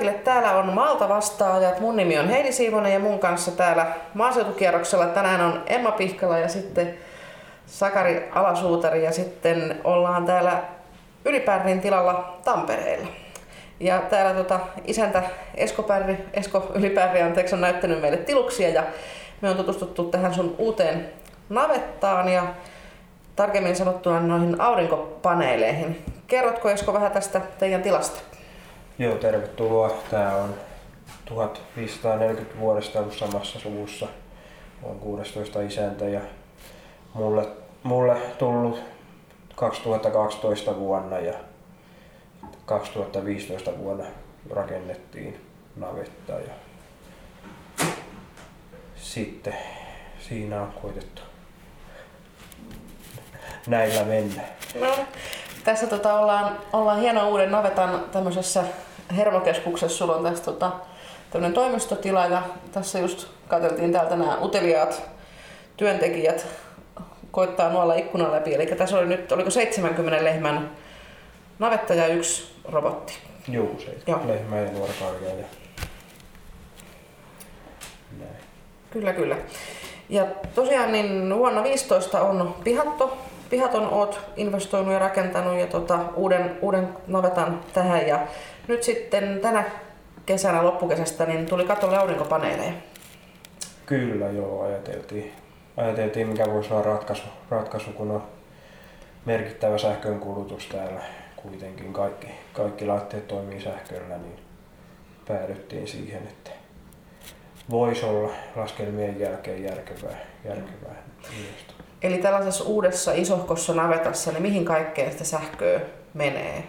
kaikille. Täällä on Maalta vastaajat. Mun nimi on Heidi Siivonen ja mun kanssa täällä maaseutukierroksella tänään on Emma Pihkala ja sitten Sakari Alasuutari ja sitten ollaan täällä Ylipärrin tilalla Tampereella. Ja täällä tota, isäntä Esko, Pärri, Esko Ylipärri anteeksi, on näyttänyt meille tiluksia ja me on tutustuttu tähän sun uuteen navettaan ja tarkemmin sanottuna noihin aurinkopaneeleihin. Kerrotko Esko vähän tästä teidän tilasta? Joo, tervetuloa. Tää on 1540 vuodesta ollut samassa suvussa. Olen 16 isäntä ja mulle, mulle tullut 2012 vuonna ja 2015 vuonna rakennettiin navetta ja sitten siinä on koitettu näillä mennä. No, tässä tota, ollaan, ollaan hieno uuden navetan tämmöisessä hermokeskuksessa. Sulla on tässä tota, tämmöinen toimistotila ja tässä just katseltiin täältä nämä uteliaat työntekijät koittaa nuolla ikkunan läpi. Eli tässä oli nyt, oliko 70 lehmän navetta ja yksi robotti. Joo, 70 lehmää ja nuorkarja ja näin. Kyllä, kyllä. Ja tosiaan niin vuonna 15 on pihatto, pihaton oot investoinut ja rakentanut ja tota, uuden, uuden navetan tähän ja nyt sitten tänä kesänä loppukesästä niin tuli katolle aurinkopaneeleja. Kyllä joo, ajateltiin, ajateltiin mikä voisi olla ratkaisu, ratkaisu kun on merkittävä sähkön kulutus täällä kuitenkin kaikki, kaikki laitteet toimii sähköllä, niin päädyttiin siihen, että voisi olla laskelmien jälkeen järkevää, järkevää investointia. Eli tällaisessa uudessa isohkossa navetassa, niin mihin kaikkeen sitä sähköä menee?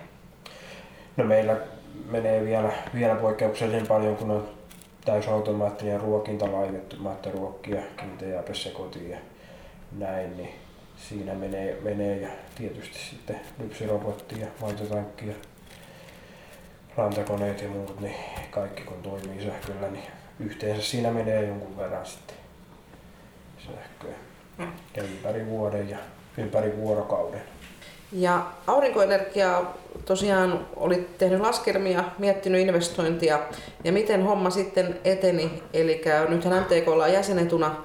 No meillä menee vielä, vielä poikkeuksellisen paljon, kun on täysautomaattinen ruokinta laitettu, ruokkia, kiinteää kotiin ja näin, niin siinä menee, menee ja tietysti sitten lypsyrobotti ja maitotankki ja lantakoneet ja muut, niin kaikki kun toimii sähköllä, niin yhteensä siinä menee jonkun verran sitten sähköä. Ja ympäri vuoden ja ympäri vuorokauden. Ja aurinkoenergiaa tosiaan olit tehnyt laskelmia, miettinyt investointia ja miten homma sitten eteni. Eli nythän MTK ollaan jäsenetuna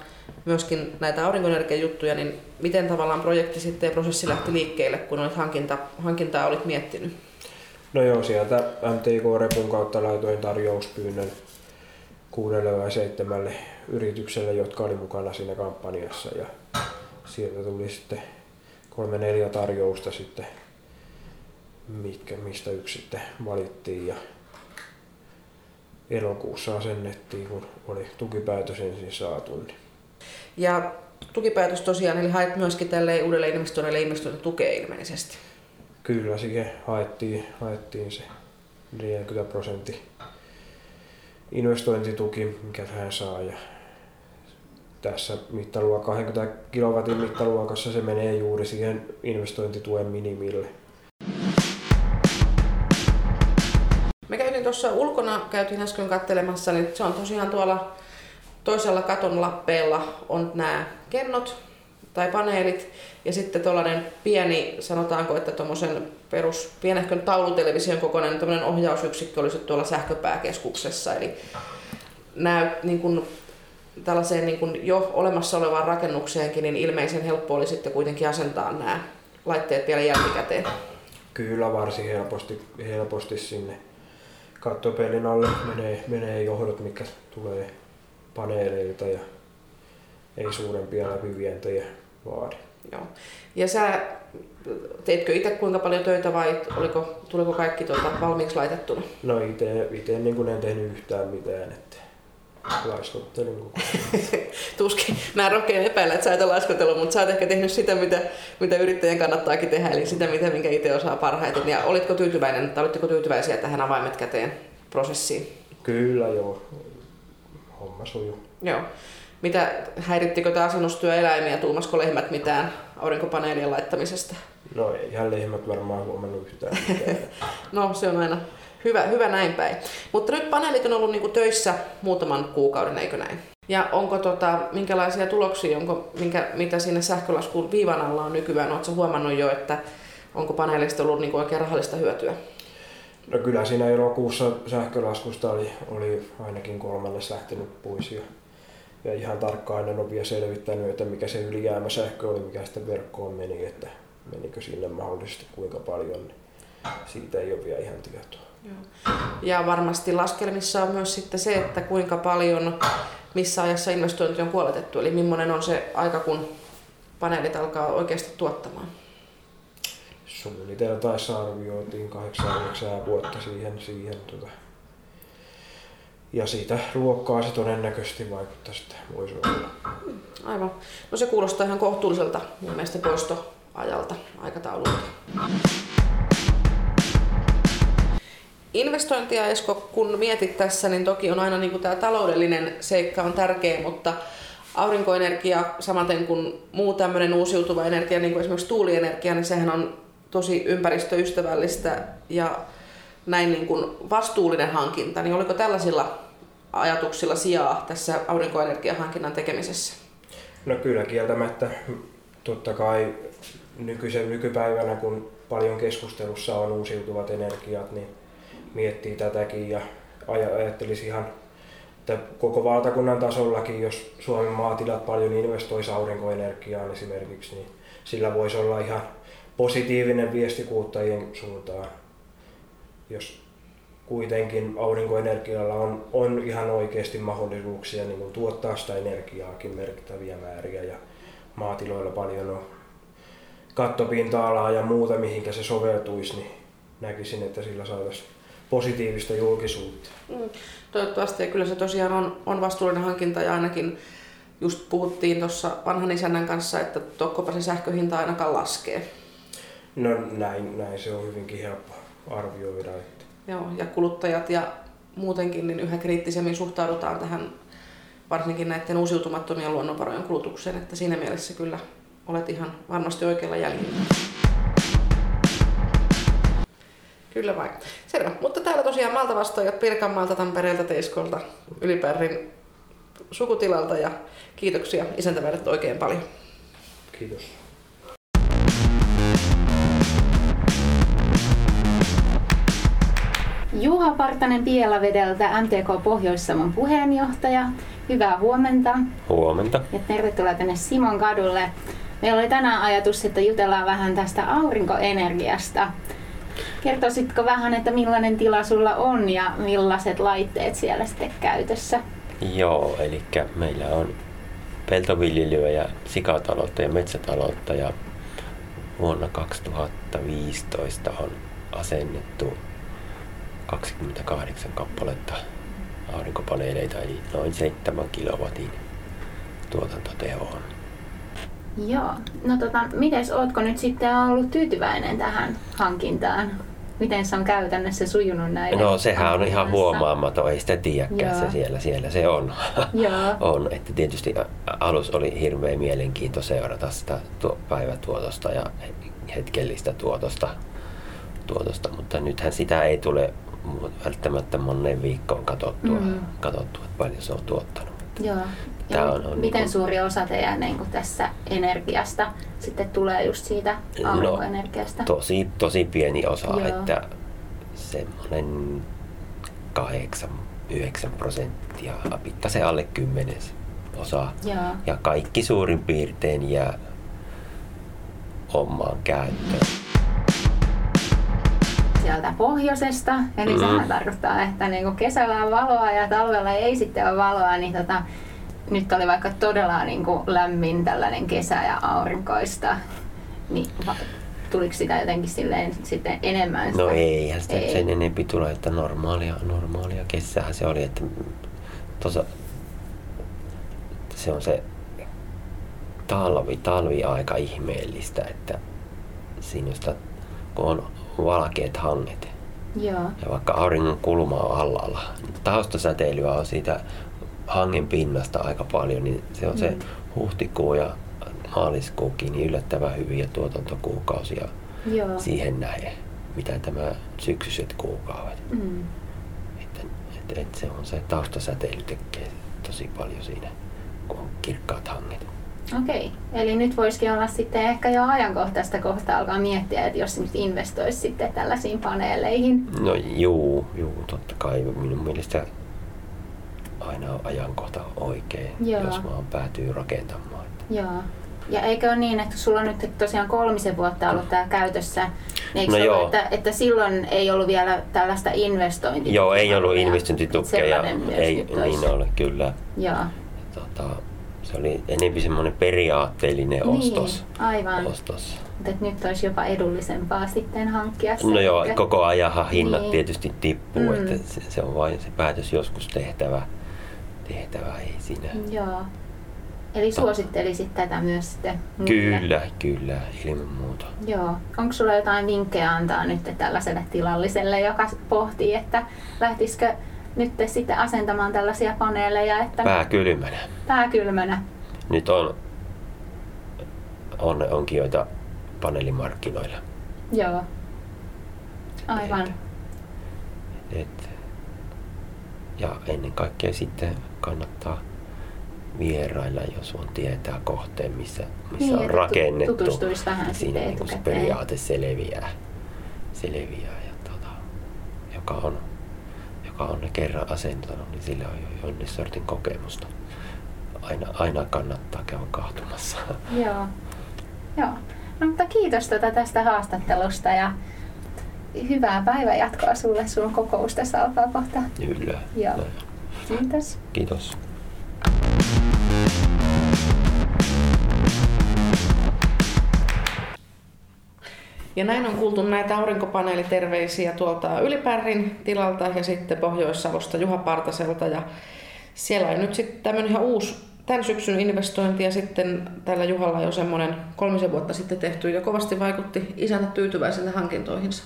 myöskin näitä aurinkoenergiajuttuja, niin miten tavallaan projekti sitten ja prosessi lähti liikkeelle, kun olit hankinta, hankintaa olit miettinyt? No joo, sieltä MTK-repun kautta laitoin tarjouspyynnön kuudelle vai seitsemälle yritykselle, jotka oli mukana siinä kampanjassa. Ja sieltä tuli sitten kolme neljä tarjousta sitten, mitkä, mistä yksi sitten valittiin. Ja elokuussa asennettiin, kun oli tukipäätös ensin saatu. Niin. Ja tukipäätös tosiaan, eli hait myöskin tälle uudelle investoinnille investointitukea ilmeisesti. Kyllä, siihen haettiin, haettiin se 40 prosenttia investointituki, mikä hän saa. Ja tässä mittaluokka 20 kilowatin mittaluokassa se menee juuri siihen investointituen minimille. Tuossa ulkona, käytiin äsken katselemassa, niin se on tosiaan tuolla toisella katon lappeella on nämä kennot tai paneelit ja sitten tuollainen pieni, sanotaanko, että tuommoisen perus pienehkön taulutelevision kokoinen tämmöinen ohjausyksikkö olisi tuolla sähköpääkeskuksessa. Eli nämä niin kuin, tällaiseen niin kuin jo olemassa olevaan rakennukseenkin, niin ilmeisen helppo oli sitten kuitenkin asentaa nämä laitteet vielä jälkikäteen. Kyllä varsin helposti, helposti sinne kattopelin alle menee, menee johdot, mikä tulee paneeleilta ja ei suurempia läpivientejä vaadi. Joo. Ja sä teitkö itse kuinka paljon töitä vai oliko, tuliko kaikki tuota valmiiksi laitettuna? No itse, niin en tehnyt yhtään mitään, että laiskottelin koko Tuskin. Mä rohkeen epäillä, että sä et ole laiskotellut, mutta sä oot ehkä tehnyt sitä, mitä, mitä yrittäjän kannattaakin tehdä, eli sitä, mitä, minkä itse osaa parhaiten. Ja olitko tyytyväinen, tai olitteko tyytyväisiä tähän avaimet käteen prosessiin? Kyllä joo, homma sujuu. Joo. Mitä häirittikö tämä asennustyöeläimiä, tuumasko lehmät mitään aurinkopaneelien laittamisesta? No ihan lehmät varmaan huomannut yhtään no se on aina hyvä, hyvä näin päin. Mutta nyt paneelit on ollut niinku töissä muutaman kuukauden, eikö näin? Ja onko tota, minkälaisia tuloksia, onko, minkä, mitä siinä sähkölaskun viivan alla on nykyään? Oletko huomannut jo, että onko paneelista ollut niinku oikein rahallista hyötyä? No kyllä siinä elokuussa sähkölaskusta oli, oli ainakin kolmannes lähtenyt pois ja, ja ihan tarkkaan en ole vielä selvittänyt, että mikä se ylijäämä sähkö oli, mikä sitten verkkoon meni, että menikö sinne mahdollisesti kuinka paljon, niin siitä ei ole vielä ihan tietoa. Ja varmasti laskelmissa on myös sitten se, että kuinka paljon, missä ajassa investointi on kuoletettu, eli millainen on se aika, kun paneelit alkaa oikeasti tuottamaan. Suunniteltaessa arvioitiin 8-9 vuotta siihen, siihen tota. ja siitä luokkaa se todennäköisesti vaikuttaisi, että voisi olla. Aivan. No se kuulostaa ihan kohtuulliselta mun mielestä poistoajalta aikataululta. Investointia Esko, kun mietit tässä, niin toki on aina niin tämä taloudellinen seikka on tärkeä, mutta aurinkoenergia samaten kuin muu tämmöinen uusiutuva energia, niin kuin esimerkiksi tuulienergia, niin sehän on tosi ympäristöystävällistä ja näin niin kuin vastuullinen hankinta. Niin oliko tällaisilla ajatuksilla sijaa tässä aurinkoenergiahankinnan tekemisessä? No kyllä kieltämättä. Totta kai nykyisen, nykypäivänä, kun paljon keskustelussa on uusiutuvat energiat, niin miettii tätäkin ja ajattelisi ihan että koko valtakunnan tasollakin, jos Suomen maatilat paljon investoisi aurinkoenergiaan esimerkiksi, niin sillä voisi olla ihan positiivinen viesti kuluttajien suuntaan. Jos kuitenkin aurinkoenergialla on, on ihan oikeasti mahdollisuuksia niin kuin tuottaa sitä energiaakin merkittäviä määriä ja maatiloilla paljon on kattopinta-alaa ja muuta, mihinkä se soveltuisi, niin näkisin, että sillä saataisiin positiivista julkisuutta. Mm, toivottavasti ja kyllä se tosiaan on, on vastuullinen hankinta ja ainakin just puhuttiin tuossa vanhan isännän kanssa, että tokkopa se sähköhinta ainakaan laskee. No näin, näin se on hyvinkin helppo arvioida. Että. Joo, ja kuluttajat ja muutenkin niin yhä kriittisemmin suhtaudutaan tähän varsinkin näiden uusiutumattomien luonnonvarojen kulutukseen, että siinä mielessä kyllä olet ihan varmasti oikealla jäljellä. Kyllä vain. Selvä. Mutta täällä tosiaan Malta vastaajat Pirkanmaalta, Tampereelta, Teiskolta, Ylipärrin sukutilalta ja kiitoksia isäntäväret oikein paljon. Kiitos. Juha Partanen Pielavedeltä, MTK Pohjois-Savon puheenjohtaja. Hyvää huomenta. Huomenta. Ja tervetuloa tänne Simon kadulle. Meillä oli tänään ajatus, että jutellaan vähän tästä aurinkoenergiasta. Kertoisitko vähän, että millainen tila sulla on ja millaiset laitteet siellä sitten käytössä? Joo, eli meillä on peltoviljelyä ja sikataloutta ja metsätaloutta ja vuonna 2015 on asennettu 28 kappaletta aurinkopaneeleita, eli noin 7 kilowatin tuotantotehoon. Joo. No tota, mites, ootko nyt sitten ollut tyytyväinen tähän hankintaan? Miten se on käytännössä sujunut näin? No sehän on ihan huomaamaton, ei sitä tiedäkään se siellä, siellä se on. on. Että tietysti alus oli hirveän mielenkiinto seurata sitä tuo päivätuotosta ja hetkellistä tuotosta, tuotosta, mutta nythän sitä ei tule välttämättä moneen viikkoon katsottua, mm. katsottua että paljon se on tuottanut. Joo. Ja on, on miten niin suuri osa teidän niin kuin tässä energiasta sitten tulee just siitä aurinkoenergiasta? No, tosi, tosi pieni osa, Joo. että semmoinen 8-9 prosenttia, pikkasen alle kymmenes osa. Joo. Ja kaikki suurin piirtein jää omaan käyttöön sieltä pohjoisesta. Eli mm. sehän tarkoittaa, että niinku kesällä on valoa ja talvella ei sitten ole valoa, niin tota, nyt oli vaikka todella niinku lämmin tällainen kesä ja aurinkoista, niin tuliko sitä jotenkin silleen sitten enemmän? Sitä? No eihän sitä ei. sen enempi tule, että normaalia, normaalia kesää se oli, että tosa, se on se talvi, talvi aika ihmeellistä, että siinä kun on valkeat hanget. Joo. Ja vaikka auringon kulma on allalla, niin taustasäteilyä on siitä hangen pinnasta aika paljon, niin se on mm. se huhtikuu ja maaliskuukin niin yllättävän hyviä tuotantokuukausia Joo. siihen nähden, mitä tämä syksyiset kuukaudet. Mm. Että, et, et se on se taustasäteily tekee tosi paljon siinä, kun on kirkkaat hanget. Okei, eli nyt voisikin olla sitten ehkä jo ajankohtaista kohta alkaa miettiä, että jos nyt investoisi sitten tällaisiin paneeleihin. No juu, juu, totta kai minun mielestä aina on ajankohta oikein, Joo. jos vaan päätyy rakentamaan. Joo. Ja eikö ole niin, että sulla on nyt tosiaan kolmisen vuotta ollut tämä käytössä, niin eikö no ollut, että, että silloin ei ollut vielä tällaista investointitukea? Joo, ei ollut investointitukea, ei niin ole, kyllä. Joo. Tota, se oli enemmän semmoinen periaatteellinen niin, ostos. Aivan. ostos. Mutta nyt olisi jopa edullisempaa sitten hankkia se. No joo, koko ajan hinnat niin. tietysti tippuu, mm. että se, se on vain se päätös joskus tehtävä. Tehtävä ei siinä. Joo. Eli suosittelisit tätä myös sitten? Kyllä, kyllä, ilman muuta. Joo. Onko sulla jotain vinkkejä antaa nyt tällaiselle tilalliselle, joka pohtii, että lähtisikö nyt sitten asentamaan tällaisia paneeleja? Että pää kylmänä. Pää kylmänä. Nyt on, on onkin joita paneelimarkkinoilla. Joo. Aivan. Et, et, ja ennen kaikkea sitten kannattaa vierailla, jos on tietää kohteen, missä, missä niin, on rakennettu. vähän Siinä niin se periaate selviää, selviää ja tota, joka on joka on ne kerran asentanut, niin sillä on jo jonkin sortin kokemusta. Aina, aina kannattaa käydä kahtumassa. Joo. Joo. No, mutta kiitos tuota tästä haastattelusta ja hyvää päivänjatkoa sulle. Sulla on kokous tässä alkaa kohta. Kyllä. Joo. Kiitos. Kiitos. Ja näin on kuultu näitä aurinkopaneeliterveisiä tuolta Ylipärrin tilalta ja sitten Pohjois-Savosta Juha Partaselta. Ja siellä on nyt sitten tämmöinen ihan uusi tämän syksyn investointi ja sitten tällä Juhalla jo semmoinen kolmisen vuotta sitten tehty ja kovasti vaikutti isäntä tyytyväisille hankintoihinsa.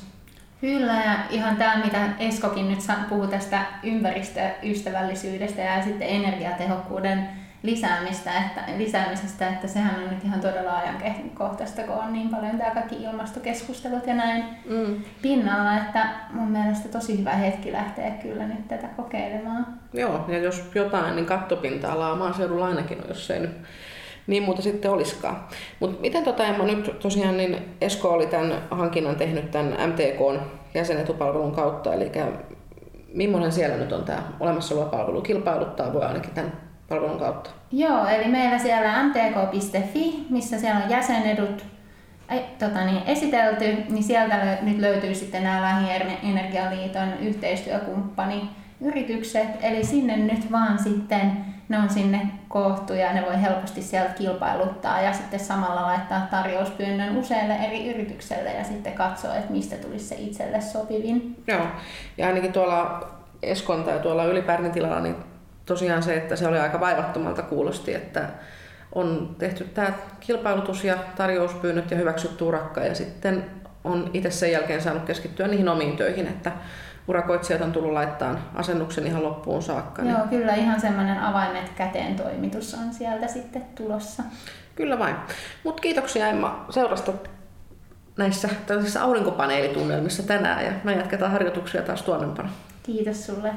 Kyllä, ja ihan tämä, mitä Eskokin nyt puhuu tästä ympäristöystävällisyydestä ja sitten energiatehokkuuden lisäämistä, että, lisäämisestä, että sehän on nyt ihan todella ajankohtaista, kun on niin paljon tämä kaikki ilmastokeskustelut ja näin mm. pinnalla, että mun mielestä tosi hyvä hetki lähteä kyllä nyt tätä kokeilemaan. Joo, ja jos jotain, niin kattopinta-alaa maaseudulla ainakin on, jos ei nyt niin muuta sitten olisikaan. Mutta miten tota Emma nyt tosiaan, niin Esko oli tämän hankinnan tehnyt tämän MTK jäsenetupalvelun kautta, eli millainen siellä nyt on tämä olemassa oleva palvelu? Kilpailuttaa voi ainakin tämän palvelun kautta? Joo, eli meillä siellä mtk.fi, missä siellä on jäsenedut tota niin, esitelty, niin sieltä nyt löytyy sitten nämä Lähi-Energialiiton yhteistyökumppani yritykset, eli sinne nyt vaan sitten ne on sinne koottu ja ne voi helposti sieltä kilpailuttaa ja sitten samalla laittaa tarjouspyynnön useille eri yritykselle ja sitten katsoa, että mistä tulisi se itselle sopivin. Joo, ja ainakin tuolla Eskon tai tuolla Ylipärnin tilalla, niin tosiaan se, että se oli aika vaivattomalta kuulosti, että on tehty tämä kilpailutus ja tarjouspyynnöt ja hyväksytty urakka ja sitten on itse sen jälkeen saanut keskittyä niihin omiin töihin, että urakoitsijat on tullut laittaa asennuksen ihan loppuun saakka. Joo, niin... kyllä ihan semmoinen avaimet käteen toimitus on sieltä sitten tulossa. Kyllä vain. Mutta kiitoksia Emma seurasta näissä tällaisissa aurinkopaneelitunnelmissa tänään ja me jatketaan harjoituksia taas tuonnempana. Kiitos sulle.